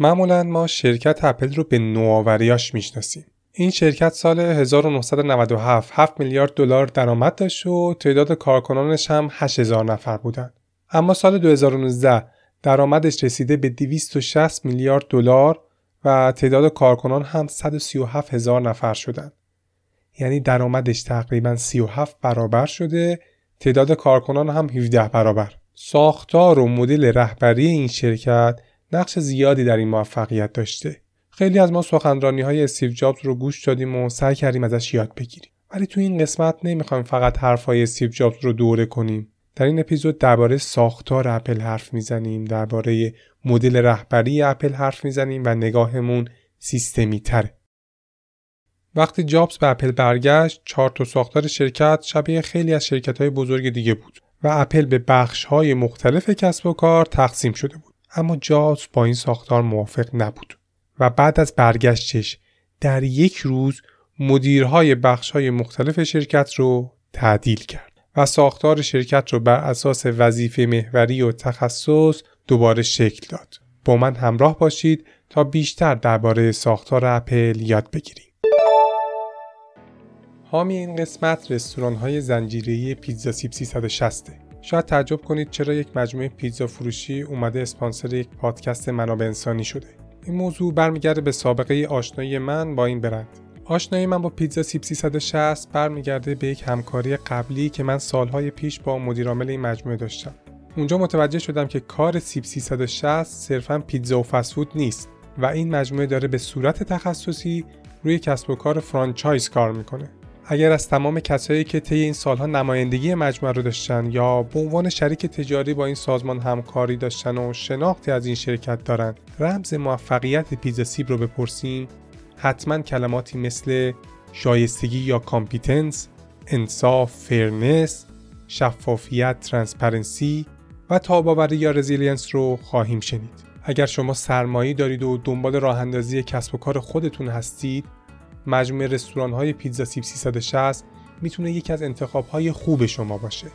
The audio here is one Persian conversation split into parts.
معمولا ما شرکت اپل رو به نوآوریاش می‌شناسیم. این شرکت سال 1997 7 میلیارد دلار درآمد داشت و تعداد کارکنانش هم 8000 نفر بودند. اما سال 2019 درآمدش رسیده به 260 میلیارد دلار و تعداد کارکنان هم 137 هزار نفر شدند. یعنی درآمدش تقریبا 37 برابر شده تعداد کارکنان هم 17 برابر. ساختار و مدل رهبری این شرکت نقش زیادی در این موفقیت داشته. خیلی از ما سخنرانی های استیو جابز رو گوش دادیم و سعی کردیم ازش یاد بگیریم. ولی تو این قسمت نمی‌خوایم فقط حرفهای استیو جابز رو دوره کنیم. در این اپیزود درباره ساختار اپل حرف می‌زنیم، درباره مدل رهبری اپل حرف می‌زنیم و نگاهمون سیستمی تره. وقتی جابز به اپل برگشت، چارت و ساختار شرکت شبیه خیلی از شرکت های بزرگ دیگه بود و اپل به بخش های مختلف کسب و کار تقسیم شده بود. اما جابز با این ساختار موافق نبود و بعد از برگشتش در یک روز مدیرهای بخش های مختلف شرکت رو تعدیل کرد و ساختار شرکت رو بر اساس وظیفه محوری و تخصص دوباره شکل داد. با من همراه باشید تا بیشتر درباره ساختار اپل یاد بگیریم. حامی این قسمت رستوران های زنجیره‌ای پیتزا سیب 360 شاید تعجب کنید چرا یک مجموعه پیتزا فروشی اومده اسپانسر یک پادکست منابع انسانی شده. این موضوع برمیگرده به سابقه آشنایی من با این برند. آشنایی من با پیتزا سیب 360 برمیگرده به یک همکاری قبلی که من سالهای پیش با مدیرعامل این مجموعه داشتم. اونجا متوجه شدم که کار سیب 360 صرفا پیتزا و فسفود نیست و این مجموعه داره به صورت تخصصی روی کسب و کار فرانچایز کار می‌کنه. اگر از تمام کسایی که طی این سالها نمایندگی مجموعه رو داشتن یا به عنوان شریک تجاری با این سازمان همکاری داشتن و شناختی از این شرکت دارن رمز موفقیت پیزا سیب رو بپرسیم حتما کلماتی مثل شایستگی یا competence، انصاف، fairness، شفافیت، transparency و تاب‌آوری یا resilience رو خواهیم شنید. اگر شما سرمایه دارید و دنبال راه اندازی کسب و کار خودتون هستید مجموعه رستوران های پیتزا سیب 360 می‌تونه یکی از انتخاب های خوب شما باشه.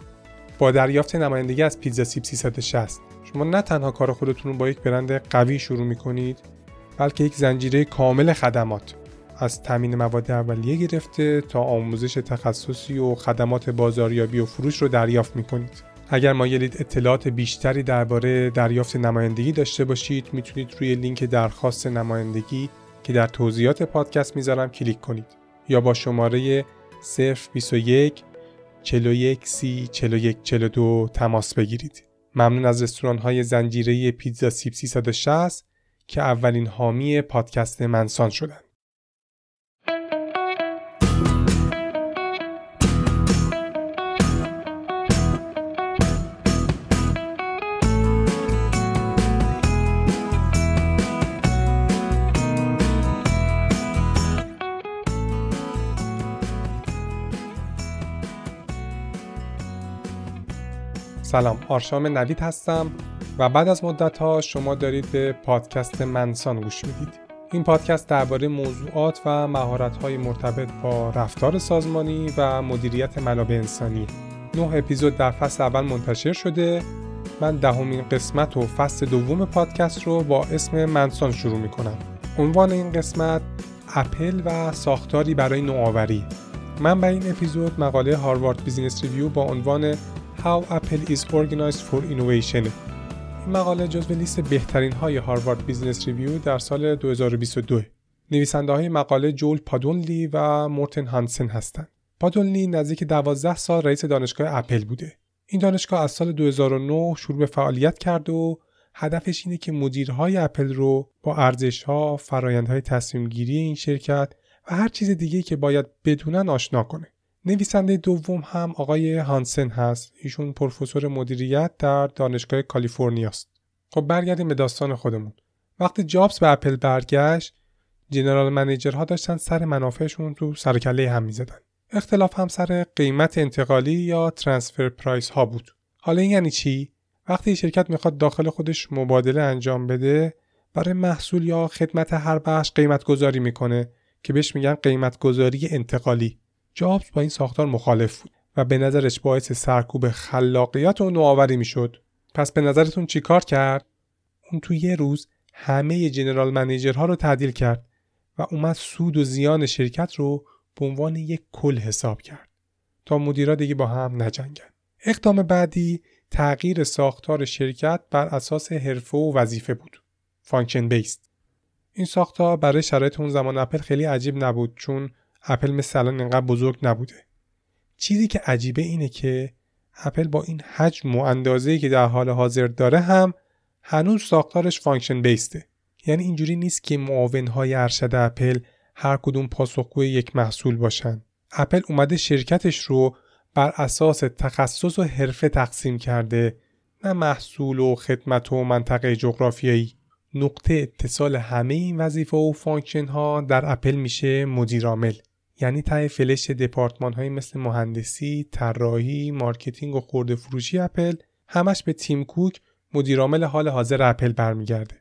با دریافت نمایندگی از پیتزا سیب 360 شما نه تنها کار خودتون رو با یک برند قوی شروع می‌کنید بلکه یک زنجیره کامل خدمات از تامین مواد اولیه گرفته تا آموزش تخصصی و خدمات بازاریابی و فروش رو دریافت می‌کنید. اگر مایلید اطلاعات بیشتری درباره دریافت نمایندگی داشته باشید می‌تونید روی لینک درخواست نمایندگی که در توضیحات پادکست می‌ذارم کلیک کنید یا با شماره 021 41 سی 41 42 تماس بگیرید. ممنون از رستوران های زنجیره پیتزا سیب 360 که اولین حامی پادکست منسان شدند. سلام آرشام نوید هستم و بعد از مدت ها شما دارید به پادکست منسان گوش می‌دید. این پادکست درباره موضوعات و مهارت های مرتبط با رفتار سازمانی و مدیریت منابع انسانی. نه اپیزود در فصل اول منتشر شده. من دهمین قسمت و فصل دوم پادکست رو با اسم منسان شروع می کنم عنوان این قسمت اپل و ساختاری برای نوآوری. من به این اپیزود مقاله هاروارد بیزینس ریویو با عنوان How Apple is Organized for Innovation این مقاله جزو لیست بهترین های هاروارد بیزنس ریویو در سال 2022 نویسنده های مقاله جول پادولنی و مورتن هانسن هستند. پادولنی نزدیک 12 سال رئیس دانشگاه اپل بوده. این دانشگاه از سال 2009 شروع به فعالیت کرد و هدفش اینه که مدیرهای اپل رو با ارزشها، فرایندهای تصمیم گیری این شرکت و هر چیز دیگه که باید بدونن آشنا کنه. نویسنده دوم هم آقای هانسن هست. ایشون پروفسور مدیریت در دانشگاه کالیفرنیا است. خب برگردیم به داستان خودمون. وقتی جابز به اپل برگشت جنرال منیجرها داشتن سر منافعشون رو سر کله هم می‌زدن. اختلاف هم سر قیمت انتقالی یا ترانسفر پرایس ها بود. حالا این یعنی چی؟ وقتی شرکت می‌خواد داخل خودش مبادله انجام بده برای محصول یا خدمت هر بخش قیمت گذاری می‌کنه که بهش میگن قیمت گذاری انتقالی. جابز با این ساختار مخالف بود و به نظرش باعث سرکوب خلاقیت و نوآوری می‌شد پس به نظرتون چیکار کرد اون تو یه روز همه جنرال منیجرها رو تعدیل کرد و اومد سود و زیان شرکت رو به عنوان یک کل حساب کرد تا مدیرا دیگه با هم نجنگن. اقدام بعدی تغییر ساختار شرکت بر اساس حرفه و وظیفه بود. function based. این ساختار برای شرایط اون زمان اپل خیلی عجیب نبود چون اپل مثل الان اینقدر بزرگ نبوده. چیزی که عجیبه اینه که اپل با این حجم و اندازه‌ای که در حال حاضر داره هم هنوز ساختارش function based ه. یعنی اینجوری نیست که معاونهای ارشد اپل هر کدوم پاسخگوی یک محصول باشن. اپل اومده شرکتش رو بر اساس تخصص و حرفه تقسیم کرده نه محصول و خدمت و منطقه جغرافیایی نقطه اتصال همه این وظیفه و function ها در اپل میشه مدیرعامل یعنی ته فلش دپارتمان های مثل مهندسی، طراحی، مارکتینگ و خورده فروشی اپل همش به تیم کوک مدیرعامل حال حاضر اپل برمیگرده.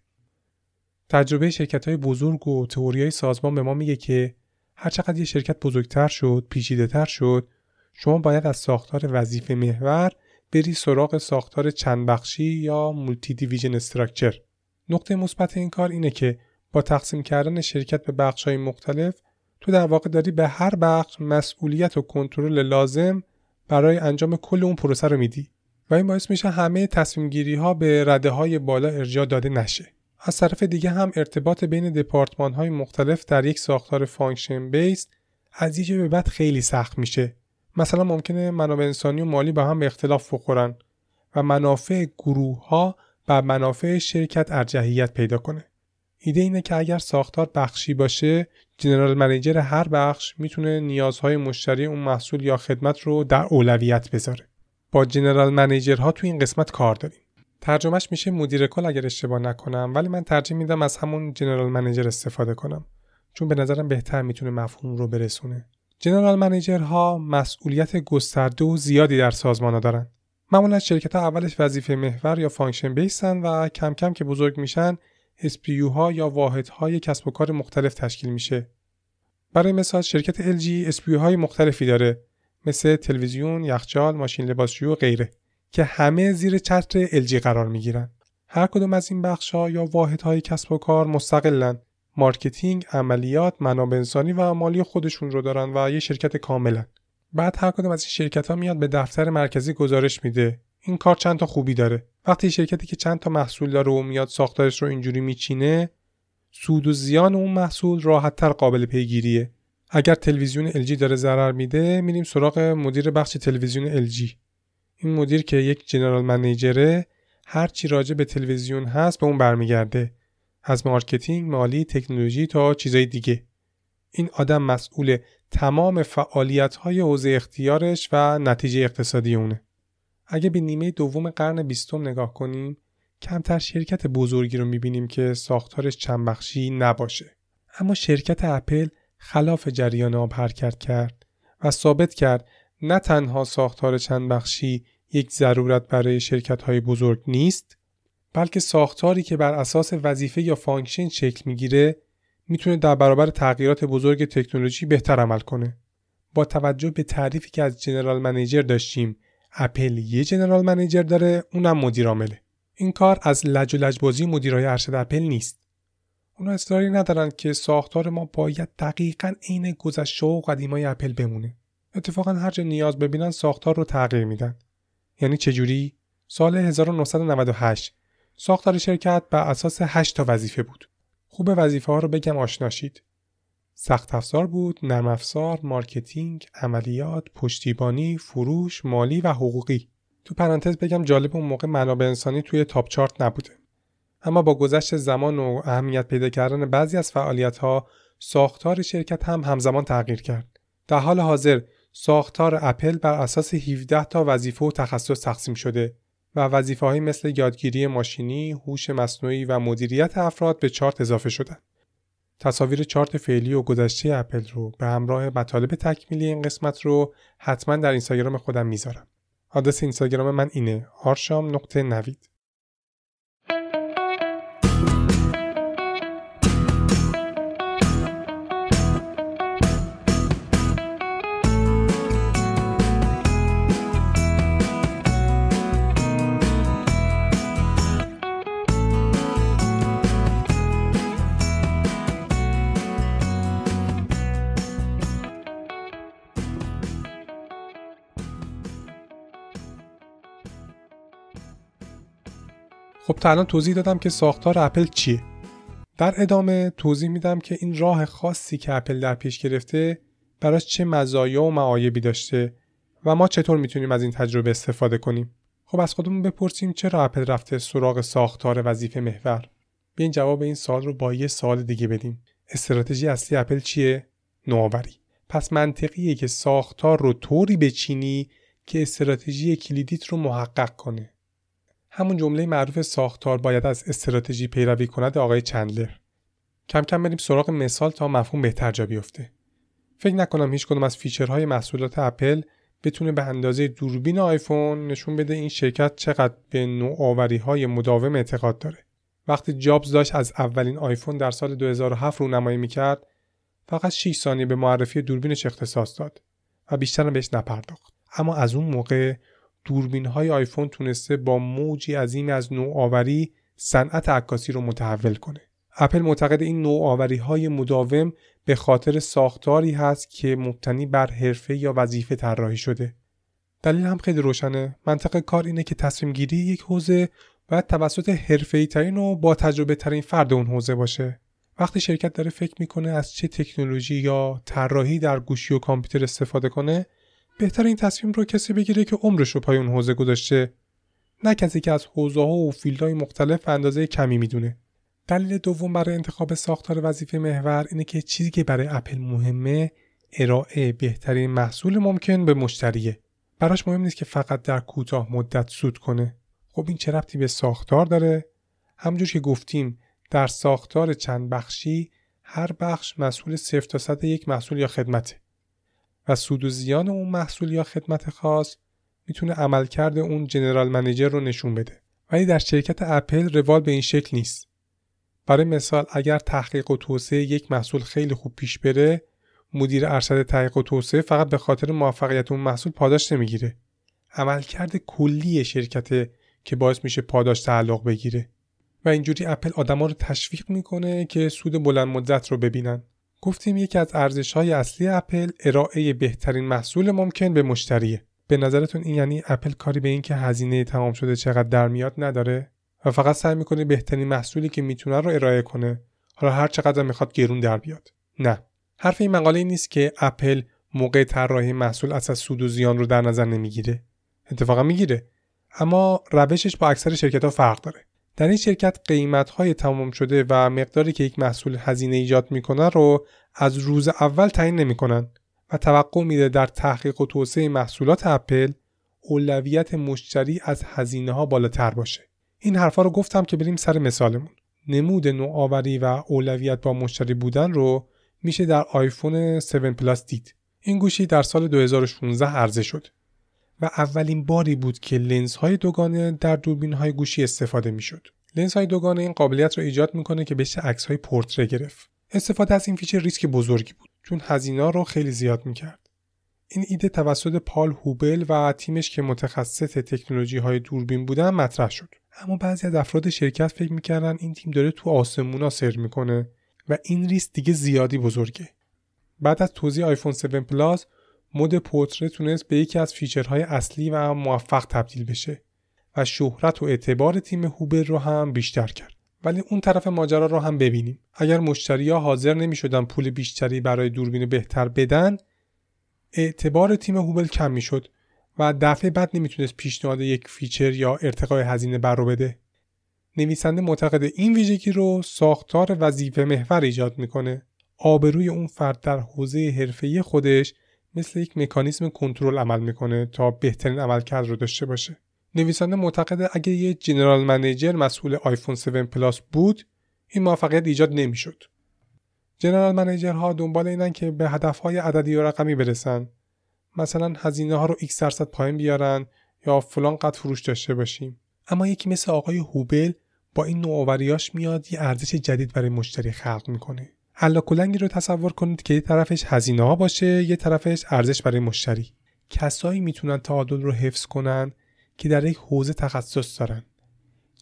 تجربه شرکت های بزرگ و تئوری های سازمان به ما میگه که هرچقدر یه شرکت بزرگتر شد، پیچیده تر شد، شما باید از ساختار وظیفه محور بری سراغ ساختار چند بخشی یا مولتی دیویژن استراکچر. نقطه مثبت این کار اینه که با تقسیم کردن شرکت به بخش های مختلف تو در واقع داری به هر بخش مسئولیت و کنترل لازم برای انجام کل اون پروسه رو میدی و این باعث میشه همه تصمیم گیری ها به رده های بالا ارجاع داده نشه. از طرف دیگه هم ارتباط بین دپارتمان های مختلف در یک ساختار function base از یه به بعد خیلی سخت میشه مثلا ممکنه منابع انسانی و مالی با هم به اختلاف بخورن و منافع گروه ها بر منافع شرکت ارجحیت پیدا کنه. ایده اینه که اگر ساختار بخشی باشه general manager هر بخش می‌تونه نیازهای مشتری اون محصول یا خدمت رو در اولویت بذاره. با general manager ها تو این قسمت کار داریم. ترجمهش میشه مدیر کل اگر اشتباه نکنم ولی من ترجیح میدم از همون general manager استفاده کنم چون به نظرم بهتر می‌تونه مفهوم رو برسونه. general manager ها مسئولیت گسترده و زیادی در سازمان ها دارن. معمولا شرکت ها اولش وظیفه محور یا function base ن و کم کم که بزرگ میشن SBU ها یا واحد های کسب و کار مختلف تشکیل میشه. برای مثال شرکت LG SBU های مختلفی داره مثل تلویزیون، یخچال، ماشین لباسشویی و غیره که همه زیر چتر LG قرار می‌گیرن. هر کدوم از این بخش ها یا واحد های کسب و کار مستقلن مارکتینگ، عملیات، منابع انسانی و مالی خودشون رو دارن و یه شرکت کاملن. بعد هر کدوم از این شرکت ها میاد به دفتر مرکزی گزارش میده. این کار چند تا خوبی داره. وقتی شرکتی که چند تا محصول داره و میاد ساختارش رو اینجوری میچینه، سود و زیان اون محصول راحت تر قابل پیگیریه. اگر تلویزیون LG داره ضرر میده، میریم سراغ مدیر بخش تلویزیون LG. این مدیر که یک general manager ه، هر چی راجع به تلویزیون هست به اون برمیگرده. از مارکتینگ، مالی، تکنولوژی تا چیزای دیگه. این آدم مسئول تمام فعالیت های حوزه اختیارش و نتیجه اقتصادی اونه. اگه به نیمه دوم قرن بیستم نگاه کنیم کمتر شرکت بزرگی رو می‌بینیم که ساختارش چند بخشی نباشه. اما شرکت اپل خلاف جریان آب حرکت کرد و ثابت کرد نه تنها ساختار چند بخشی یک ضرورت برای شرکت های بزرگ نیست بلکه ساختاری که بر اساس وظیفه یا function شکل می‌گیره می‌تونه در برابر تغییرات بزرگ تکنولوژی بهتر عمل کنه. با توجه به تعریفی که از general manager داشتیم اپل یه general manager داره اونم مدیر عامله. این کار از لج و لجبازی مدیرای ارشد اپل نیست. اونا اصراری ندارن که ساختار ما باید دقیقا عین گذشته و قدیمای اپل بمونه. اتفاقا هر جا نیاز ببینن ساختار رو تغییر میدن. یعنی چجوری؟ سال 1998 ساختار شرکت بر اساس 8 تا وظیفه بود. خوب وظیفه ها رو بگم آشناشید. سخت افزار بود، نرم افزار، مارکتینگ، عملیات، پشتیبانی، فروش، مالی و حقوقی. تو پرانتز بگم جالب اون موقع منابع انسانی توی top chart نبوده. اما با گذشت زمان و اهمیت پیدا کردن بعضی از فعالیت ها ساختار شرکت هم همزمان تغییر کرد. در حال حاضر ساختار اپل بر اساس 17 تا وظیفه و تخصص تقسیم شده و وظیفه مثل یادگیری ماشینی، هوش مصنوعی و مدیریت افراد به چارت اضافه شدند. تصاویر چارت فعلی و گذشته اپل رو به همراه مطالب تکمیلی این قسمت رو حتما در اینستاگرام خودم می‌ذارم. آدرس اینستاگرام من اینه آرشام نقطه نوید. خب تا الان توضیح دادم که ساختار اپل چیه. در ادامه توضیح میدم که این راه خاصی که اپل در پیش گرفته براش چه مزایا و معایبی داشته و ما چطور می‌تونیم از این تجربه استفاده کنیم. خب از خودمون بپرسیم چرا اپل رفته سراغ ساختار وظیفه محور؟ بیاین جواب این سوال رو با یه سوال دیگه بدیم. استراتژی اصلی اپل چیه؟ نوآوری. پس منطقیه که ساختار رو طوری بچینی که استراتژی کلیدیت رو محقق کنه. همون جمله معروف ساختار باید از استراتژی پیروی کند آقای چندلر. کم کم بریم سراغ مثال تا مفهوم بهتر جا بیفته. فکر نکنم هیچ کدوم از feature های محصولات اپل بتونه به اندازه دوربین آیفون نشون بده این شرکت چقدر به نوآوری های مداوم اعتقاد داره. وقتی جابز داشت از اولین آیفون در سال 2007 رونمایی می‌کرد فقط 6 ثانیه به معرفی دوربینش اختصاص داد و بیشتر بهش نپرداخت. اما از اون موقع دوربین های آیفون تونسته با موجی عظیم از نوآوری صنعت عکاسی رو متحول کنه. اپل معتقد این نوآوری های مداوم به خاطر ساختاری هست که مبتنی بر حرفه یا وظیفه طراحی شده. دلیل هم خیلی روشنه. منطق کار اینه که تصمیم گیری یک حوزه باید توسط حرفه‌ای ترین و با تجربه ترین فرد اون حوزه باشه. وقتی شرکت داره فکر می‌کنه از چه تکنولوژی یا طراحی در گوشی و کامپیوتر استفاده کنه بهتر این تصمیم رو کسی بگیره که عمرش رو پای اون حوزه گذاشته. نه کسی که از حوزه ها و field های مختلف اندازه کمی می‌دونه. دلیل دوم برای انتخاب ساختار وظیفه محور اینه که چیزی که برای اپل مهمه ارائه بهترین محصول ممکن به مشتریه. براش مهم نیست که فقط در کوتاه مدت سود کنه. خب این چه ربطی به ساختار داره؟ همجور که گفتیم در ساختار چند بخشی هر بخش مسئول صفر تا صد یک محصول یا خدمته. و سود و زیان اون محصول یا خدمت خاص می‌تونه عملکرد اون جنرال منیجر رو نشون بده. ولی در شرکت اپل روال به این شکل نیست. برای مثال اگر تحقیق و توسعه یک محصول خیلی خوب پیش بره مدیر ارشد تحقیق و توسعه فقط به خاطر موفقیت اون محصول پاداش نمی‌گیره. عملکرد کلی شرکت که باعث میشه پاداش تعلق بگیره. و اینجوری اپل آدما رو تشویق می‌کنه که سود بلند مدت رو ببینن. گفتیم یکی از ارزش های اصلی اپل ارائه بهترین محصول ممکن به مشتریه. به نظرتون این یعنی اپل کاری به این که هزینه تمام شده چقدر در میاد نداره؟ و فقط سعی می‌کنه بهترین محصولی که می‌تونه رو ارائه کنه حالا هر چقدر می‌خواد گرون در بیاد. نه. حرف این مقاله نیست که اپل موقع طراحی محصول از سود و زیان رو در نظر نمی‌گیره. اتفاقا می‌گیره. اما روشش با اکثر شرکت ها فرق داره. در این شرکت قیمت های تمام شده و مقداری که یک محصول هزینه ایجاد می‌کنه رو از روز اول تعیین نمی‌کنن و توقع میده در تحقیق و توسعه محصولات اپل اولویت مشتری از هزینه ها بالاتر باشه. این حرفا رو گفتم که بریم سر مثالمون. نمود نوآوری و اولویت با مشتری بودن رو میشه در آیفون 7 پلاس دید. این گوشی در سال 2016 عرضه شد. و اولین باری بود که لنز های دوگانه در دوربین های گوشی استفاده می‌شد. لنز های دوگانه این قابلیت را ایجاد می‌کنه که بشه عکس های پورتره گرفت. استفاده از این feature ریسک بزرگی بود چون هزینه رو خیلی زیاد می‌کرد. این ایده توسط پال هوبل و تیمش که متخصص تکنولوژی های دوربین بودن مطرح شد. اما بعضی از افراد شرکت فکر می‌کردن این تیم داره تو آسمونا سیر می‌کنه و این ریسک دیگه زیادی بزرگه. بعد از توزیع آیفون 7 پلاس mode پورتره تونست به یکی از feature های اصلی و موفق تبدیل بشه و شهرت و اعتبار تیم هوبل رو هم بیشتر کرد. ولی اون طرف ماجرا رو هم ببینیم. اگر مشتری ها حاضر نمی شدن پول بیشتری برای دوربین بهتر بدن اعتبار تیم هوبل کم می شد و دفعه بعد نمی‌تونست پیشنهاد یک feature یا ارتقای هزینه بر رو بده. نویسنده معتقد این ویژگی رو ساختار وظیفه محور ایجاد می‌کنه. آبروی اون فرد در حوزه حرفه‌ای خودش مثل یک مکانیزم کنترل عمل می‌کنه تا بهترین عملکرد رو داشته باشه. نویسنده معتقده اگه یه جنرال منیجر مسئول آیفون 7 پلاس بود این موفقیت ایجاد نمی‌شد. جنرال منیجرها دنبال اینن که به هدفهای عددی و رقمی برسن. مثلا هزینه ها رو x درصد پایین بیارن یا فلان قد فروش داشته باشیم. اما یکی مثل آقای هوبل با این نوآوریاش میاد یه ارزش جدید برای مشتری خلق می‌کنه. کلنگی رو تصور کنید که یه طرفش هزینه ها باشه یه طرفش ارزش برای مشتری. کسایی می‌تونن تعادل رو حفظ کنن که در یک حوزه تخصص دارن.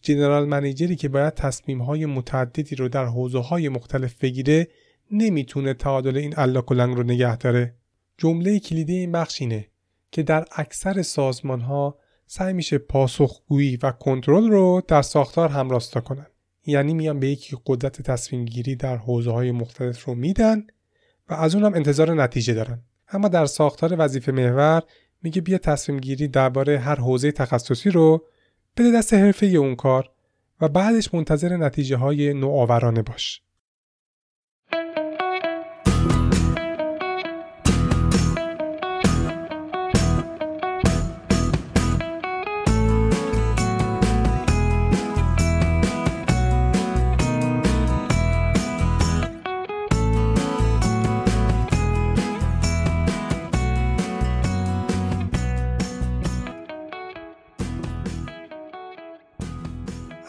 جنرال منیجری که باید تصمیم های متعددی رو در حوزه های مختلف بگیره نمی‌تونه تعادل این الا کلنگ رو نگه داره. جمله کلیدی این بخش اینه که در اکثر سازمان ها سعی میشه پاسخگویی و کنترل رو در ساختار همراستا کنن. یعنی میان به یکی قدرت تصمیم گیری در حوزه های مختلف رو میدن و از اونم انتظار نتیجه دارن. اما در ساختار وظیفه محور میگه بیا تصمیم گیری درباره هر حوزه تخصصی رو بده دست حرفه اون کار و بعدش منتظر نتیجه های نوآورانه باش.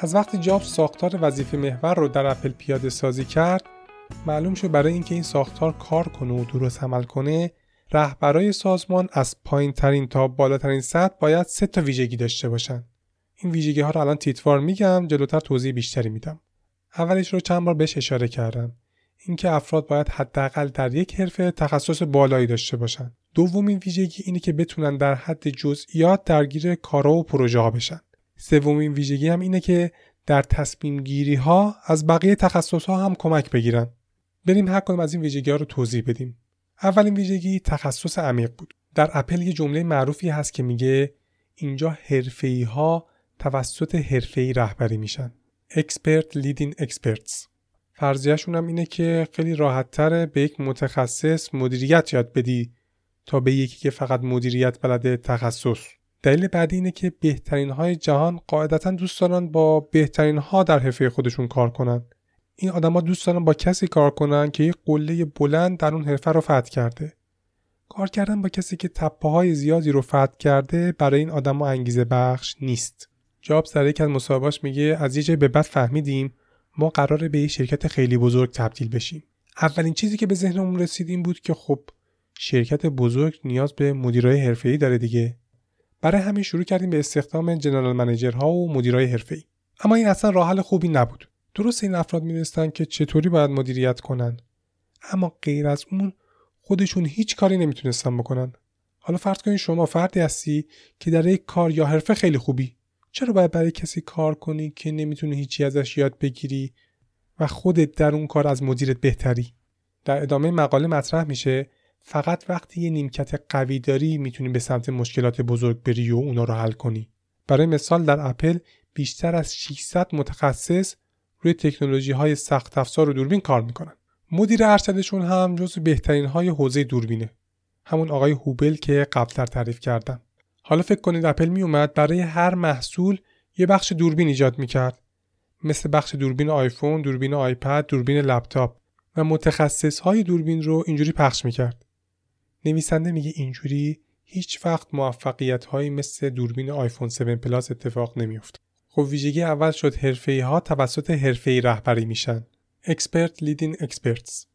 از وقتی جاب ساختار وظیفه محور رو در اپل پیاده سازی کرد معلوم شد برای اینکه این ساختار کار کنه و درست عمل کنه رهبرای سازمان از پایین ترین تا بالاترین سطح باید سه تا ویژگی داشته باشن. این ویژگی ها رو الان تیتوار میگم جلوتر توضیح بیشتری میدم. اولش رو چند بار بهش اشاره کردم. اینکه افراد باید حداقل در یک حرفه تخصص بالایی داشته باشن. دومین ویژگی اینه که بتونن در حد جزئیات درگیر کارا و پروژه ها بشن. سومین ویژگی هم اینه که در تصمیم گیری ها از بقیه تخصص ها هم کمک بگیرن. بریم هر کدوم از این ویژگی ها رو توضیح بدیم. اولین ویژگی تخصص عمیق بود. در اپل یه جمله معروفی هست که میگه اینجا حرفه‌ای ها توسط حرفه‌ای رهبری میشن. Expert leading experts. فرضیهشون هم اینه که خیلی راحت تره به یک متخصص مدیریت یاد بدی تا به یکی که فقط مدیریت بلده تخصص. دلیل بعدی اینه که بهترین های جهان قاعدتا دوست دارن با بهترین ها در حرفه خودشون کار کنن. این آدما دوست دارن با کسی کار کنن که یک قله بلند در اون حرفه رو فتح کرده. کار کردن با کسی که تپه های زیادی رو فتح کرده برای این آدما انگیزه بخش نیست. جابز در یکی از مصاحبهاش میگه از یه جای به بعد فهمیدیم ما قراره به یه شرکت خیلی بزرگ تبدیل بشیم. اولین چیزی که به ذهنمون رسید این بود که خب شرکت بزرگ نیاز به مدیرای حرفه‌ای داره دیگه. برای همین شروع کردیم به استخدام جنرال منیجرها و مدیرای حرفه‌ای. اما این اصلا راه حل خوبی نبود. درست این افراد می‌دونستن که چطوری باید مدیریت کنن. اما غیر از اون خودشون هیچ کاری نمی‌تونستن بکنن. حالا فرض کنید شما فردی هستی که در یک کار یا حرفه خیلی خوبی. چرا باید برای کسی کار کنی که نمی‌تونی هیچی ازش یاد بگیری و خودت در اون کار از مدیرت بهتری؟ در ادامه مقاله مطرح میشه فقط وقتی یه نیمکت قوی داری می‌تونی به سمت مشکلات بزرگ بری و اونا رو حل کنی. برای مثال در اپل بیشتر از 600 متخصص روی تکنولوژی های سخت افزار و دوربین کار می‌کنن. مدیر ارشدشون هم جزو بهترین های حوزه دوربینه. همون آقای هوبل که قبلتر تعریف کردم. حالا فکر کنید اپل میومد برای هر محصول یه بخش دوربین ایجاد می‌کرد. مثل بخش دوربین آیفون، دوربین آیپد، دوربین لپتاپ و متخصص های دوربین رو اینجوری پخش می‌کرد. نویسنده میگه اینجوری هیچ وقت موفقیت هایی مثل دوربین آیفون 7 پلاس اتفاق نمیافت. خب ویژگی اول شد حرفه‌ای ها توسط حرفه‌ای رهبری میشن. Expert Leading Experts.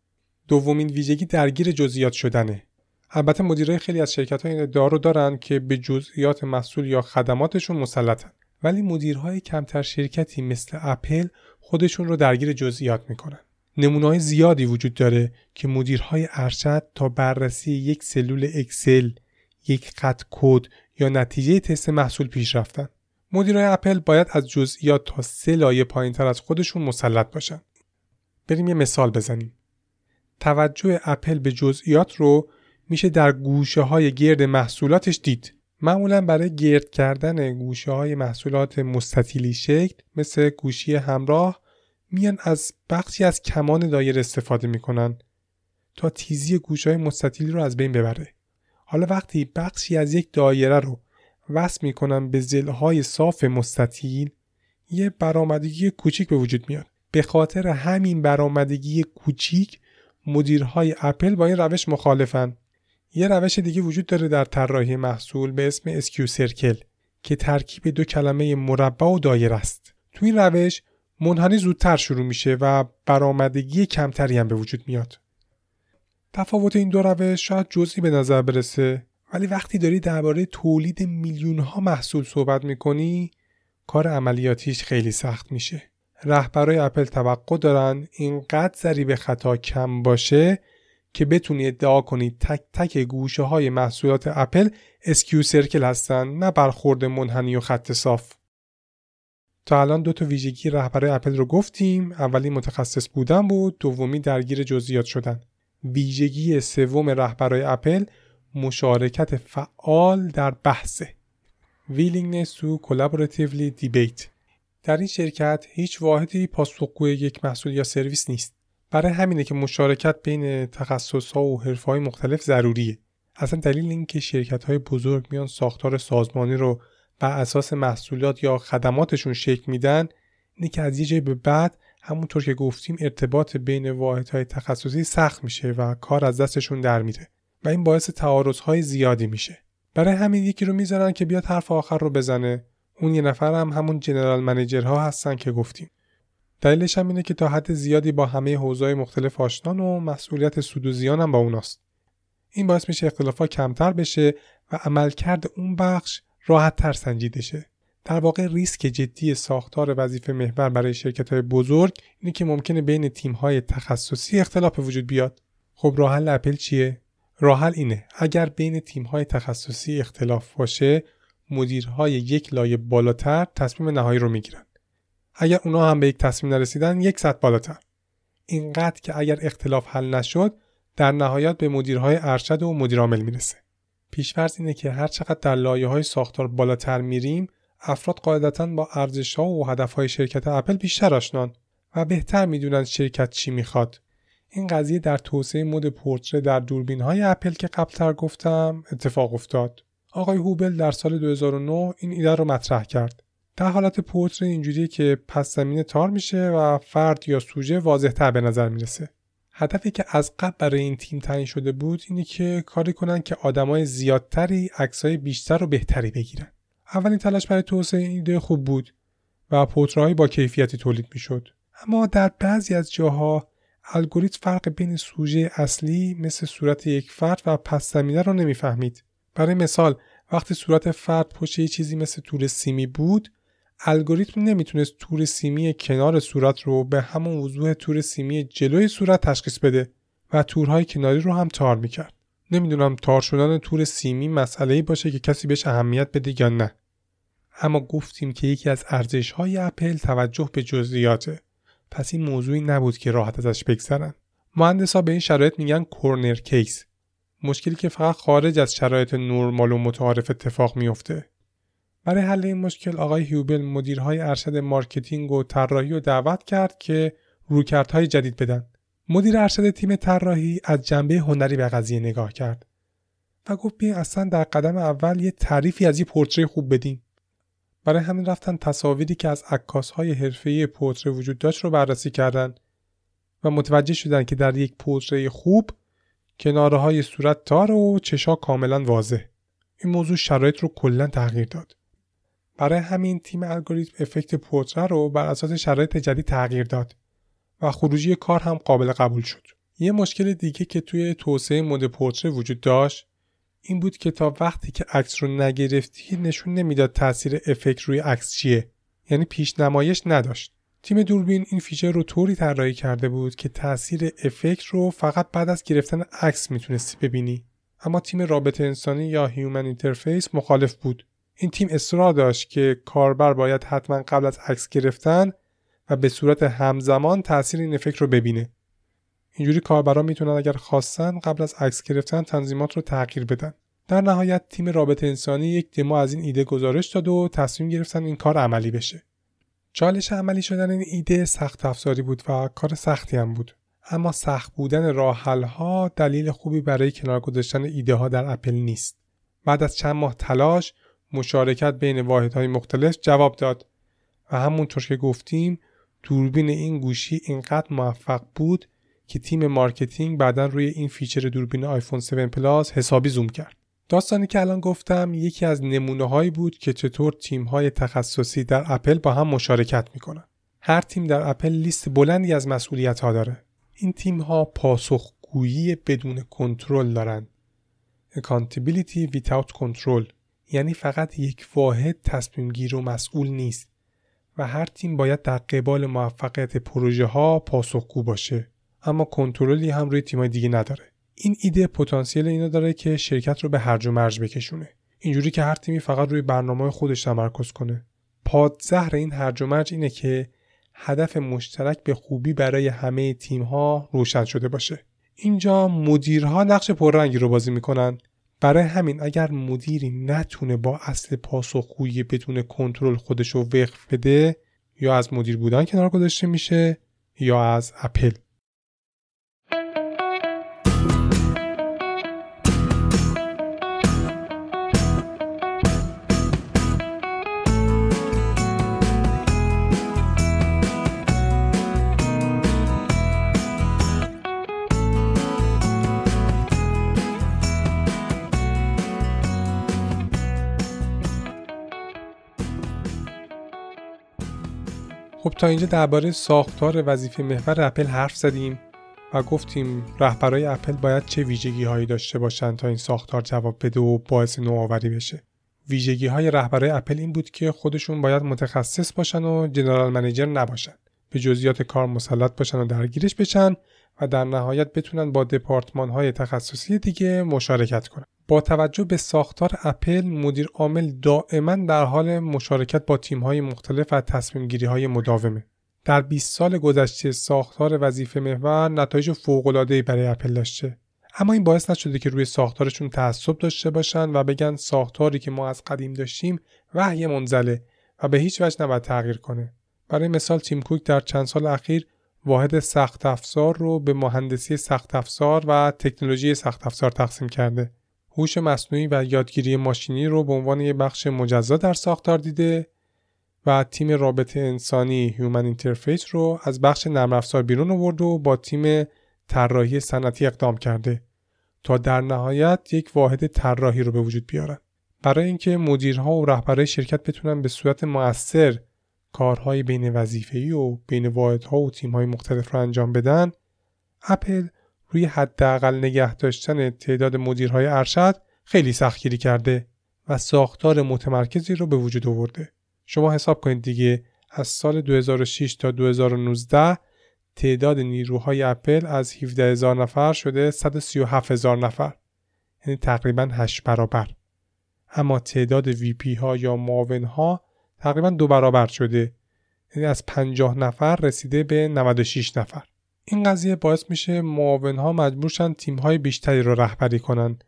دومین ویژگی درگیر جزئیات شدنه. البته مدیرای خیلی از شرکت های این دارن که به جزئیات محصول یا خدماتشون مسلطن. ولی مدیرهای کمتر شرکتی مثل اپل خودشون رو درگیر جزئیات می‌کنن. نمونه زیادی وجود داره که مدیرهای ارشد تا بررسی یک سلول اکسل، یک خط کد یا نتیجه تست محصول پیش رفتن. مدیرهای اپل باید از جزئیات تا سه لایه پایینتر از خودشون مسلط باشن. بریم یه مثال بزنیم. توجه اپل به جزئیات رو میشه در گوشه های گرد محصولاتش دید. معمولا برای گرد کردن گوشه های محصولات مستطیلی شکل مثل گوشی همراه میان از بخشی از کمان دایره استفاده می‌کنن تا تیزی گوشه‌های مستطیلی رو از بین ببره. حالا وقتی بخشی از یک دایره رو وصل می‌کنن به ضلع‌های صاف مستطیل یه برآمدگی کوچیک به وجود میاد. به خاطر همین برآمدگی کوچیک مدیرهای اپل با این روش مخالفن. یه روش دیگه وجود داره در طراحی محصول به اسم squircle که ترکیب دو کلمه مربع و دایره است. تو این روش منحنی زودتر شروع میشه و برآمدگی کمتری هم به وجود میاد. تفاوت این دو روش شاید جزئی به نظر برسه ولی وقتی داری درباره تولید میلیون ها محصول صحبت می‌کنی کار عملیاتیش خیلی سخت میشه. رهبرای اپل توقع دارن اینقدر ضریب خطا کم باشه که بتونی ادعا کنید تک تک گوشه های محصولات اپل squircle هستن نه برخورد منحنی و خط صاف تا الان دو تا ویژگی رهبر اپل رو گفتیم. اولی متخصص بودن بود دومی درگیر جزئیات شدن. ویژگی سوم رهبرای اپل مشارکت فعال در بحثه willingness to collaboratively debate. در این شرکت هیچ واحدی پاسخگوی یک محصول یا سرویس نیست. برای همینه که مشارکت بین تخصص ها و حرفه‌های مختلف ضروریه. اصلا دلیل اینکه شرکت های بزرگ میان ساختار سازمانی رو بر اساس محصولات یا خدماتشون شکل میدن اینه که از یه جای به بعد همونطور که گفتیم ارتباط بین واحدهای تخصصی سخت میشه و کار از دستشون در میره و این باعث تعارض زیادی میشه. برای همین یکی رو می‌ذارن که بیاد حرف آخر رو بزنه. اون یه نفر هم همون جنرال منیجرها هستن که گفتیم. دلیلش هم اینه که تا حد زیادی با همه حوزه‌های مختلف آشنان و مسئولیت سود و زیان هم با اوناست. این باعث میشه اختلافات کمتر بشه و عملکرد اون بخش راحت تر سنجیده شه در واقع ریسک جدی ساختار وظیفه محور برای شرکت های بزرگ اینه که ممکنه بین تیم های تخصصی اختلاف وجود بیاد. خب راه حل اپل چیه؟ راه حل اینه. اگر بین تیم های تخصصی اختلاف باشه مدیرهای یک لایه بالاتر تصمیم نهایی رو می‌گیرن. اگر اونا هم به یک تصمیم نرسیدن یک سطح بالاتر. اینقدر که اگر اختلاف حل نشد در نهایت به مدیرهای ارشد و مدیرعامل می‌رسه. پیشفرض اینه که هر چقدر در لایه های ساختار بالاتر میریم افراد قاعدتا با ارزش ها و هدف های شرکت اپل بیشتر آشنان و بهتر می‌دونن شرکت چی می‌خواد. این قضیه در توسعه مد پورتره در دوربین های اپل که قبلتر گفتم اتفاق افتاد. آقای هوبل در سال 2009 این ایده رو مطرح کرد. در حالت پورتره اینجوریه که پس زمینه تار میشه و فرد یا سوژه واضحتر به نظر می‌رسه. هدفی که از قبل برای این تیم تعیین شده بود اینه که کاری کنن که آدمای زیادتری عکسای بیشتر و بهتری بگیرن. اولین تلاش برای توسعه این ایده خوب بود و پورترهایی با کیفیتی تولید می‌شد. اما در بعضی از جاها الگوریتم فرق بین سوژه اصلی مثل صورت یک فرد و پس زمینه رو نمی‌فهمید. برای مثال وقتی صورت فرد پشت چیزی مثل تور سیمی بود الگوریتم نمی‌تونست تور سیمی کنار صورت رو به همون وضوح تور سیمی جلوی صورت تشخیص بده و تورهای کناری رو هم تار می‌کرد. نمی‌دونم تار شدن تور سیمی مسئله ای باشه که کسی بهش اهمیت بده یا نه. اما گفتیم که یکی از ارزش های اپل توجه به جزئیاته. پس این موضوعی نبود که راحت ازش بگذرن. مهندسا به این شرایط میگن corner case. مشکلی که فقط خارج از شرایط نرمال و متعارف اتفاق میفته برای حل این مشکل آقای هوبل مدیرهای ارشد مارکتینگ و طراحی رو دعوت کرد که رویکردهای جدید بدن. مدیر ارشد تیم طراحی از جنبه هنری به قضیه نگاه کرد و گفت بیاین اصلا در قدم اول یه تعریفی از یه پورتره خوب بدیم برای همین رفتن تصاویری که از عکاسهای حرفه‌ای پورتره وجود داشت رو بررسی کردند و متوجه شدن که در یک پورتری خوب کناره های صورت تار و چشا کاملا واضح. این موضوع شرایط رو کلا تغییر داد. برای همین تیم الگوریتم افکت پورتره رو بر اساس شرایط جدید تغییر داد و خروجی کار هم قابل قبول شد. یه مشکل دیگه که توی توسعه مد پورتره وجود داشت این بود که تا وقتی که عکس رو نگرفتی نشون نمی‌داد تاثیر افکت روی عکس چیه. یعنی پیش نمایش نداشت. تیم دوربین این feature رو طوری طراحی کرده بود که تاثیر افکت رو فقط بعد از گرفتن عکس می‌تونستی ببینی. اما تیم رابطه انسانی یا human interface مخالف بود. این تیم اصرار داشت که کاربر باید حتما قبل از عکس گرفتن و به صورت همزمان تاثیر این افکت رو ببینه. اینجوری کاربران می‌تونن اگر خواستن قبل از عکس گرفتن تنظیمات رو تغییر بدن. در نهایت تیم رابطه انسانی یک دمو از این ایده گزارش داد و تصمیم گرفتن این کار عملی بشه. چالش عملی شدن این ایده سخت افزاری بود و کار سختی هم بود. اما سخت بودن راه ها دلیل خوبی برای کنار گذاشتن ایده ها در اپل نیست. بعد از چند ماه تلاش مشارکت بین واحدهای مختلف جواب داد و همونطور که گفتیم دوربین این گوشی اینقدر موفق بود که تیم مارکتینگ بعدا روی این feature دوربین آیفون 7 پلاس حسابی زوم کرد. داستانی که الان گفتم یکی از نمونه هایی بود که چطور تیم های تخصصی در اپل با هم مشارکت می‌کنن. هر تیم در اپل لیست بلندی از مسئولیت ها داره. این تیم ها پاسخگویی بدون کنترل دارند. Accountability without control یعنی فقط یک واحد تصمیم گیر و مسئول نیست و هر تیم باید در قبال موفقیت پروژه ها پاسخگو باشه. اما کنترلی هم روی تیمای دیگه نداره. این ایده پتانسیل اینو داره که شرکت رو به هرج و مرج بکشونه. اینجوری که هر تیمی فقط روی برنامه خودش تمرکز کنه. پادزهر این هرج و مرج اینه که هدف مشترک به خوبی برای همه تیم ها روشن شده باشه. اینجا مدیرها نقش پررنگی رو بازی می‌کنن. برای همین اگر مدیری نتونه با اصل پاسخگویی بدون کنترل خودش رو وقف بده یا از مدیر بودن کنار گذاشته میشه یا از اپل. تا اینجا درباره ساختار وظیفه محور اپل حرف زدیم و گفتیم رهبرای اپل باید چه ویژگی هایی داشته باشند تا این ساختار جواب بده و باعث نوآوری بشه. ویژگی های رهبرای اپل این بود که خودشون باید متخصص باشن و جنرال منیجر نباشن. به جزئیات کار مسلط باشن و درگیرش بشن و در نهایت بتونن با دپارتمان های تخصصی دیگه مشارکت کنن. با توجه به ساختار اپل مدیر عامل دائما در حال مشارکت با های مختلف و تصمیم گیری های مداومه. در 20 سال گذشته ساختار وظیفه محور نتایج فوق‌العاده‌ای برای اپل داشته. اما این باعث نشده که روی ساختارشون تعصب داشته باشن و بگن ساختاری که ما از قدیم داشتیم وحی منزله و به هیچ وجه نباید تغییر کنه. برای مثال تیم کوک در چند سال اخیر واحد سخت افزار رو به مهندسی سخت افزار و تکنولوژی سخت افزار تقسیم کرده. هوش مصنوعی و یادگیری ماشینی رو به عنوان یک بخش مجزا در ساختار دیده و تیم رابطه انسانی human interface رو از بخش نرم افزار بیرون آورد و با تیم طراحی صنعتی ادغام کرده تا در نهایت یک واحد طراحی رو به وجود بیارن برای اینکه مدیرها و رهبرای شرکت بتونن به صورت موثر کارهای بین وظیفه‌ای و بین واحدها و تیم‌های مختلف رو انجام بدن اپل روی حداقل نگه داشتن تعداد مدیرهای ارشد خیلی سختگیری کرده و ساختار متمرکزی رو به وجود آورده. شما حساب کنید دیگه از سال 2006 تا 2019 تعداد نیروهای اپل از 17 هزار نفر شده 137 هزار نفر یعنی تقریبا 8 برابر اما تعداد وی پی ها یا معاون ها تقریبا دو برابر شده یعنی از 50 نفر رسیده به 96 نفر این قضیه باعث میشه معاونها مجبورشن تیمهای بیشتری رو رهبری کنن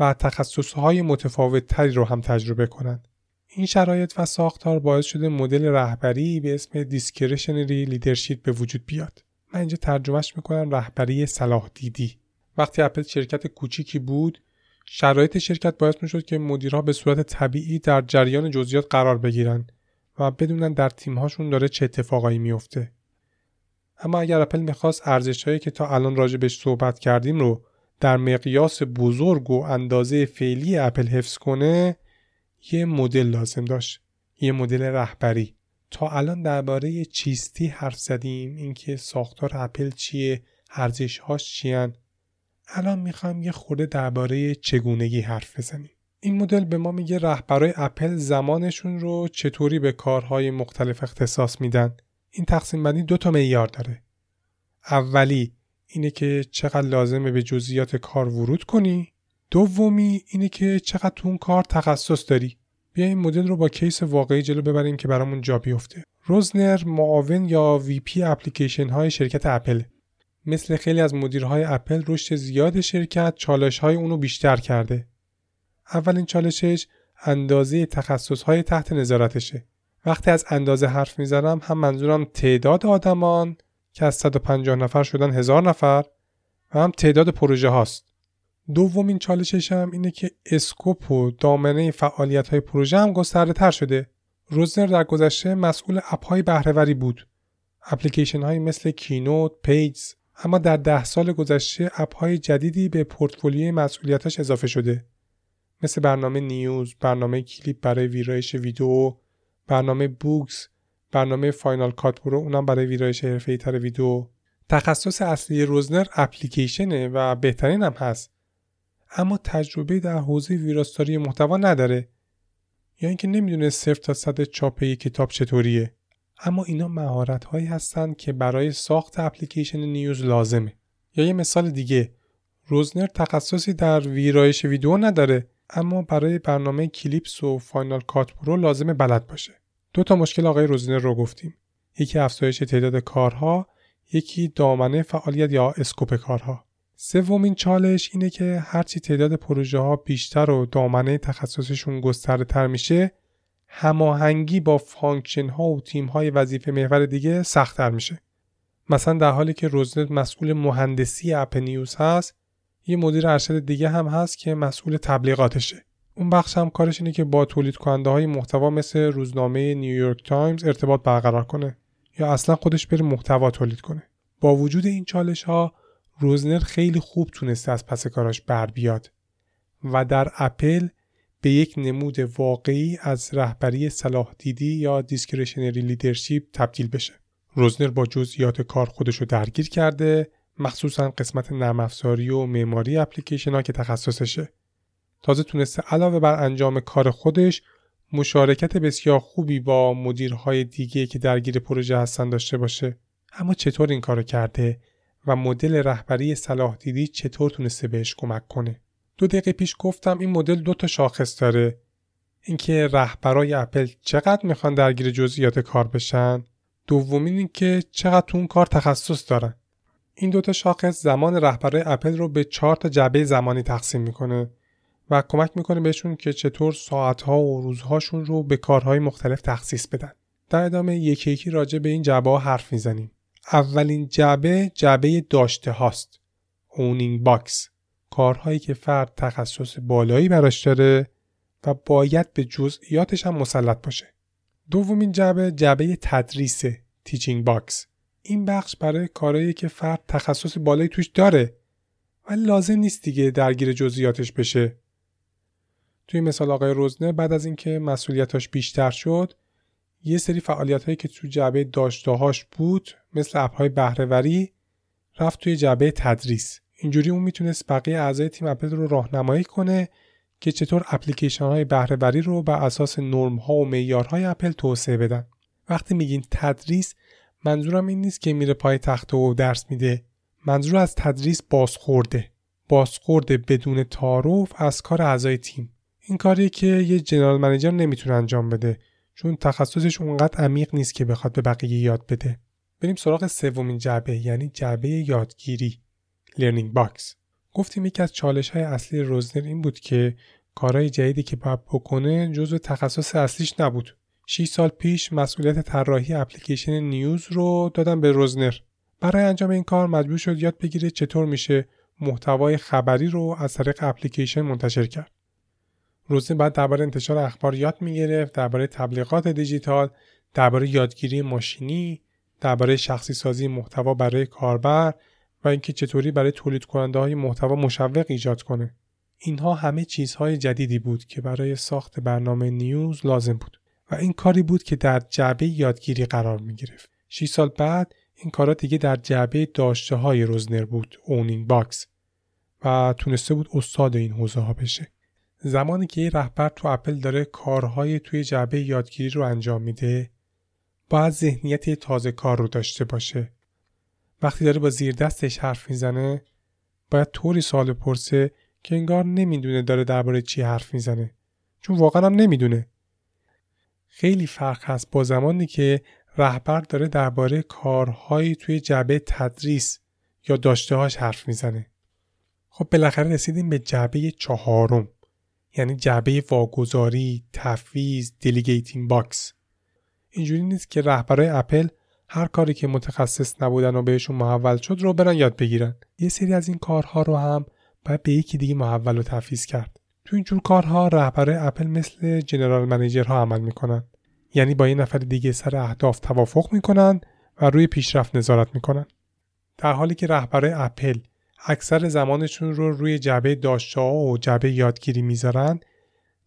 و تخصصهای متفاوت تری رو هم تجربه کنن. این شرایط و ساختار باعث شده مدل رهبری به اسم discretionary leadership به وجود بیاد. من اینجا ترجمهش می‌کنم رهبری صلاح دیدی. وقتی اپل شرکت کوچیکی بود شرایط شرکت باعث می‌شد که مدیرها به صورت طبیعی در جریان جزئیات قرار بگیرن و بدونن در تیمهاشون داره چه اتفاقایی میفته. اما اگر اپل می‌خواست ارزش هایی که تا الان راجبش صحبت کردیم رو در مقیاس بزرگ و اندازه فعلی اپل حفظ کنه یه مدل لازم داشت. یه مدل رهبری. تا الان درباره چیستی حرف زدیم اینکه ساختار اپل چیه ارزش هاش چیان. الان می‌خوایم یه خورده درباره چگونگی حرف بزنیم. این مدل به ما میگه رهبرای اپل زمانشون رو چطوری به کارهای مختلف اختصاص میدن. این تقسیم بندی دو تا معیار داره. اولی اینه که چقدر لازمه به جزئیات کار ورود کنی. دومی اینه که چقدر تو اون کار تخصص داری. بیا این مدل رو با case واقعی جلو ببریم که برامون جا بیفته. روزنر معاون یا VP اپلیکیشن های شرکت اپل. مثل خیلی از مدیرهای اپل رشد زیاد شرکت چالش های اونو بیشتر کرده اولین چالشش اندازه تخصص های تحت نظارتشه وقتی از اندازه حرف می‌زنم هم منظورم تعداد آدماست که از 150 نفر شدن هزار نفر و هم تعداد پروژه هاست. دومین چالشش هم اینه که scope و دامنه فعالیت های پروژه هم گسترده تر شده. روزنر در گذشته مسئول اپ های بهرهوری بود. اپلیکیشن های مثل Keynote، Pages اما در ده سال گذشته اپ های جدیدی به پورتفولیوی مسئولیتش اضافه شده. مثل برنامه News، برنامه Clips برای ویرایش ویدیو، برنامه Books برنامه Final Cut Pro اونم برای ویرایش حرفه‌ای تر ویدیو. تخصص اصلی روزنر اپلیکیشنه و بهترین هم هست. اما تجربه در حوزه ویراستاری محتوا نداره. یا اینکه نمی‌دونه صفر تا صد چاپ یک کتاب چطوریه. اما اینا مهارت هایی هستند که برای ساخت اپلیکیشن News لازمه. یا یه مثال دیگه روزنر تخصصی در ویرایش ویدیو نداره اما برای برنامه Clips و Final Cut Pro لازم بلد باشه. دو تا مشکل آقای روزنر رو گفتیم. یکی افزایش تعداد کارها یکی دامنه فعالیت یا scope کارها. سومین چالش اینه که هرچی تعداد پروژه ها بیشتر و دامنه تخصصشون گسترده تر میشه هماهنگی با function ها و تیم های وظیفه محور دیگه سختتر میشه. مثلا در حالی که روزنر مسئول مهندسی اپ News هست یه مدیر ارشد دیگه هم هست که مسئول تبلیغاتشه. اون بخش هم کارش اینه که با تولید کننده های محتوا مثل روزنامه نیویورک تایمز ارتباط برقرار کنه یا اصلا خودش بره محتوا تولید کنه. با وجود این چالش ها روزنر خیلی خوب تونسته از پس کاراش بر بیاد و در اپل به یک نمود واقعی از رهبری صلاح دیدی یا discretionary leadership تبدیل بشه. روزنر با جزئیات کار خودش رو درگیر کرده مخصوصا قسمت نرم افزاری و معماری اپلیکیشن ها که تخصصشه. تازه تونسته علاوه بر انجام کار خودش مشارکت بسیار خوبی با مدیرهای دیگه که درگیر پروژه هستن داشته باشه. اما چطور این کارو کرده و مدل رهبری صلاح دیدی چطور تونسته بهش کمک کنه؟ دو دقیقه پیش گفتم این مدل دو تا شاخص داره. اینکه رهبرای اپل چقدر می‌خوان درگیر جزئیات کار بشن. دومین اینکه چقدر تو اون کار تخصص دارن. این دوتا شاخص زمان رهبرای اپل رو به چهار تا جعبه زمانی تقسیم می‌کنه و کمک می‌کنه بهشون که چطور ساعتها و روزهاشون رو به کارهای مختلف تخصیص بدن. در ادامه یکی یکی راجع به این جعبه ها حرف می‌زنیم. اولین جعبه جعبه داشته هاست. owning box کارهایی که فرد تخصص بالایی براش داره و باید به جزئیاتش هم مسلط باشه. دومین جعبه جعبه تدریس teaching box این بخش برای کارهایی که فرد تخصص بالایی توش داره ولی لازم نیست دیگه درگیر جزئیاتش بشه. توی مثال آقای روزنر بعد از اینکه مسئولیتاش بیشتر شد یه سری فعالیت هایی که تو جعبه داشتهاش بود مثل اپهای بهرهوری رفت توی جعبه تدریس اینجوری اون می‌تونست بقیه اعضای تیم اپل رو راهنمایی کنه که چطور اپلیکیشن های بهرهوری رو بر اساس نرم ها و معیارهای اپل توسعه بدن. وقتی میگین تدریس منظورم این نیست که میره پای تخت و درس میده. منظور از تدریس بازخورده. بازخورده بدون تعارف از کار اعضای تیم. این کاری که یه جنرال منیجر نمی‌تونه انجام بده چون تخصصش اونقدر عمیق نیست که بخواد به بقیه یاد بده. بریم سراغ سومین جعبه یعنی جعبه یادگیری. learning box گفتیم یکی از چالش های اصلی روزنر این بود که کارهای جدیدی که باید بکنه جزو تخصص اصلیش نبود. 6 سال پیش مسئولیت طراحی اپلیکیشن News رو دادن به روزنر برای انجام این کار مجبور شد یاد بگیره چطور میشه محتوای خبری رو از طریق اپلیکیشن منتشر کرد. روزنر بعد درباره انتشار اخبار یاد می‌گرفت درباره تبلیغات دیجیتال درباره یادگیری ماشینی درباره شخصی سازی محتوا برای کاربر اینکه چطوری برای تولید کننده های محتوا مشوق ایجاد کنه. اینها همه چیزهای جدیدی بود که برای ساخت برنامه News لازم بود و این کاری بود که در جعبه یادگیری قرار می گرفت 6 سال بعد این کارا دیگه در جعبه داشته های روزنر بود owning box و تونسته بود استاد این حوزه ها بشه. زمانی که یه رهبر تو اپل داره کارهای توی جعبه یادگیری رو انجام میده باید ذهنیت تازه کار رو داشته باشه. وقتی داره با زیر دستش حرف می‌زنه باید طوری سوال بپرسه که انگار نمی‌دونه داره درباره چی حرف می‌زنه. چون واقعا هم نمی‌دونه. خیلی فرق هست با زمانی که رهبر داره درباره کارهایی توی جعبه تدریس یا داشتههاش حرف می‌زنه. خب بالاخره رسیدیم به جعبه چهارم یعنی جعبه واگذاری، تفویض، delegating box اینجوری نیست که رهبرای اپل هر کاری که متخصص نبودن و بهشون محول شد رو برن یاد بگیرن. یه سری از این کارها رو هم باید به یکی دیگه محول و تفیز کرد. تو اینجور کارها رهبر اپل مثل جنرال منیجرها عمل می‌کنن. یعنی با یه نفر دیگه سر اهداف توافق می‌کنن و روی پیشرفت نظارت می‌کنن. در حالی که رهبر اپل اکثر زمانشون رو روی جعبه داشته و جعبه یادگیری می‌ذارن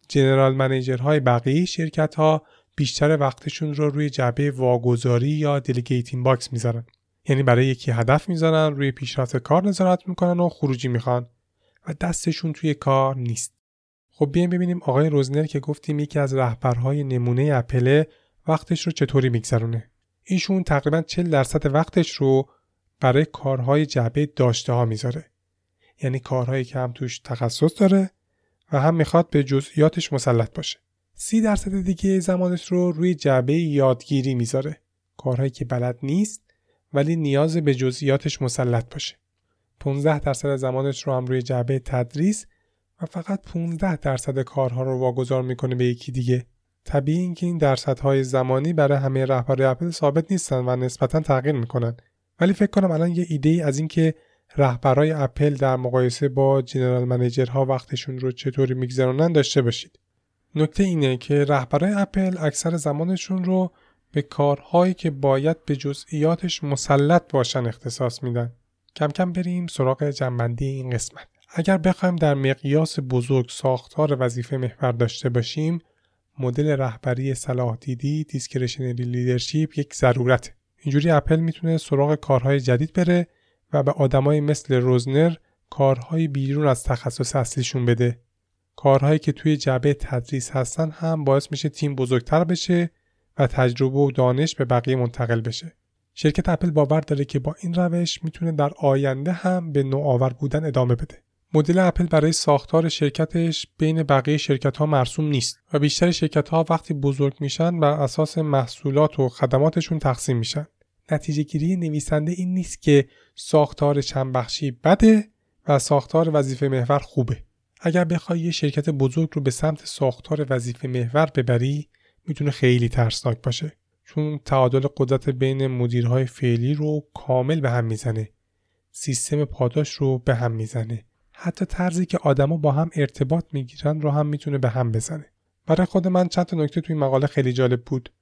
general manager های بقیه شرکت ها بیشتر وقتشون رو روی جعبه واگذاری یا delegating box می‌ذارن. یعنی برای یکی هدف می‌ذارن روی پیشرفت کار نظارت می‌کنن و خروجی می‌خوان و دستشون توی کار نیست. خب بیایم ببینیم آقای روزنر که گفتیم یکی از رهبرهای نمونه اپله وقتش رو چطوری میگذرونه. ایشون تقریبا 40 درصد وقتش رو برای کارهای جعبه داشته ها می‌ذاره. یعنی کارهایی که هم توش تخصص داره و هم می‌خواد به جزئیاتش مسلط باشه. سی درصد دیگه زمانش رو روی جعبه یادگیری می‌ذاره. کارهایی که بلد نیست ولی نیاز به جزئیاتش مسلط باشه. 15 درصد زمانش رو هم روی جعبه تدریس و فقط 15 درصد کارها رو واگذار می‌کنه به یکی دیگه. طبیعی اینکه این درصدهای زمانی برای همه رهبرای اپل ثابت نیستن و نسبتا تغییر می‌کنن. ولی فکر کنم الان یه ایده ای از اینکه رهبرای اپل در مقایسه با general manager ها وقتشون رو چطوری میگذرونن داشته باشید. نکته اینه که رهبرای اپل اکثر زمانشون رو به کارهایی که باید به جزئیاتش مسلط باشن اختصاص میدن. کم کم بریم سراغ جمع‌بندی این قسمت. اگر بخوایم در مقیاس بزرگ ساختار وظیفه محور داشته باشیم مدل رهبری صلاح دیدی discretionary leadership یک ضرورت اینجوری اپل می‌تونه سراغ کارهای جدید بره و به آدمای مثل روزنر کارهای بیرون از تخصص اصلیشون بده. کارهایی که توی جعبه تدریس هستن هم باعث میشه تیم بزرگتر بشه و تجربه و دانش به بقیه منتقل بشه شرکت اپل باور داره که با این روش می‌تونه در آینده هم به نوآور بودن ادامه بده مدل اپل برای ساختار شرکتش بین بقیه شرکت ها مرسوم نیست و بیشتر شرکت ها وقتی بزرگ میشن بر اساس محصولات و خدماتشون تقسیم میشن. نتیجه گیری نویسنده این نیست که ساختار چند بخشی بده و ساختار وظیفه محور خوبه. اگر بخوای یه شرکت بزرگ رو به سمت ساختار وظیفه محور ببری می‌تونه خیلی ترسناک باشه چون تعادل قدرت بین مدیرهای فعلی رو کامل به هم می‌زنه. سیستم پاداش رو به هم می‌زنه. حتی طرزی که آدما با هم ارتباط می‌گیرن رو هم می‌تونه به هم بزنه برای خود من چند تا نکته توی مقاله خیلی جالب بود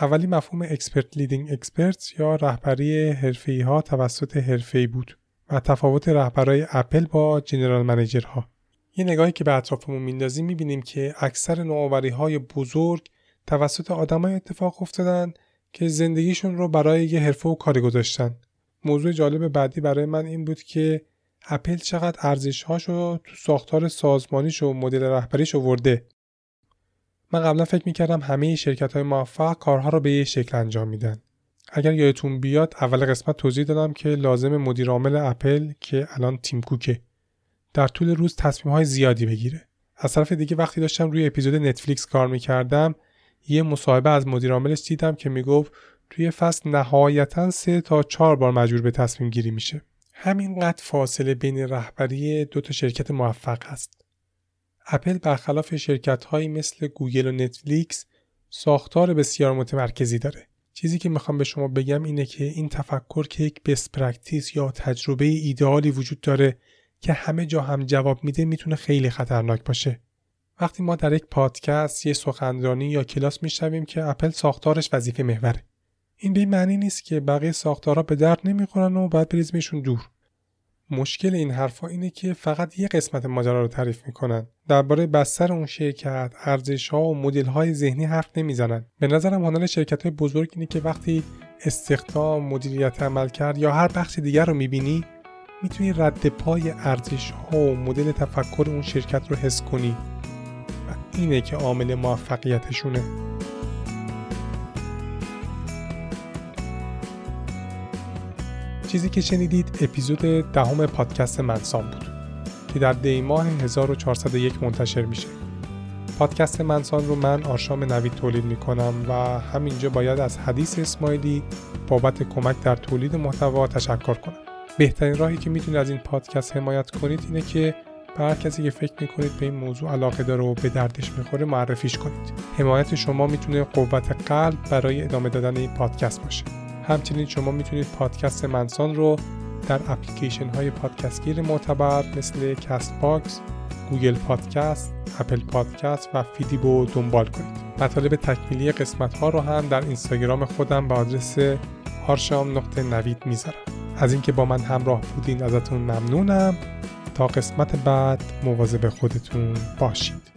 اولی مفهوم experts leading experts یا رهبری حرفه‌ای ها توسط حرفه‌ای بود و تفاوت رهبرای اپل با general manager ها یه نگاهی که به اطرافمون میندازیم می‌بینیم که اکثر نوآوری های بزرگ توسط آدمایی اتفاق افتادن که زندگیشون رو برای یه حرفه و کاری گذاشتن. موضوع جالب بعدی برای من این بود که اپل چقدر ارزش هاشو تو ساختار سازمانیش و مدل رهبریش آورده من قبلا فکر می‌کردم همه شرکت های موفق کارها رو به یه شکل انجام میدن. اگر یادتون بیاد اول قسمت توضیح دادم که لازم مدیر عامل اپل که الان تیم کوکه. در طول روز تصمیم های زیادی بگیره از طرف دیگه وقتی داشتم روی اپیزود نتفلیکس کار می‌کردم یه مصاحبه از مدیر عاملش دیدم که می‌گفت توی فصل نهایتا سه تا چهار بار مجبور به تصمیم گیری میشه همینقدر فاصله بین رهبری دو تا شرکت موفق است. اپل برخلاف شرکت هایی مثل گوگل و نتفلیکس ساختار بسیار متمرکزی داره. چیزی که می‌خوام به شما بگم اینه که این تفکر که یک best practice یا تجربه ایدئالی وجود داره که همه جا هم جواب میده می‌تونه خیلی خطرناک باشه. وقتی ما در یک پادکست، یه سخنرانی یا کلاس میشنویم که اپل ساختارش وظیفه محوره. این به معنی نیست که بقیه ساختارها به درد نمی‌خورن و باید بریزیمشون دور مشکل این حرفا اینه که فقط یه قسمت ماجرا رو تعریف می‌کنن درباره بستر اون شرکت ارزش ها و مدل های ذهنی حرف نمی‌زنن به نظرم هنر شرکت های بزرگ اینه که وقتی استخدام مدیریت عمل کرد یا هر بخش دیگر رو می‌بینی می‌تونی رد پای ارزش ها و مدل تفکر اون شرکت رو حس کنی و اینه که عامل موفقیتشونه. چیزی که شنیدید اپیزود دهم پادکست منسان بود که در دی ماه 1401 منتشر میشه. پادکست منسان رو من آرشام نوید تولید می‌کنم و همینجا باید از حدیث اسماعیلی بابت کمک در تولید محتوا تشکر کنم. بهترین راهی که می‌تونید از این پادکست حمایت کنید اینه که به هر کسی که فکر می‌کنید به این موضوع علاقه داره و به دردش می‌خوره معرفیش کنید حمایت شما می‌تونه قوت قلب برای ادامه دادن این پادکست باشه همچنین شما می‌تونید پادکست منسان رو در اپلیکیشن های پادگیر معتبر مثل کست باکس، گوگل پادکست، اپل پادکست و فیدیبو دنبال کنید. مطالب تکمیلی قسمت ها رو هم در اینستاگرام خودم به آدرس آرشام نقطه نوید می‌ذارم. از اینکه با من همراه بودین ازتون ممنونم تا قسمت بعد مواظب خودتون باشید.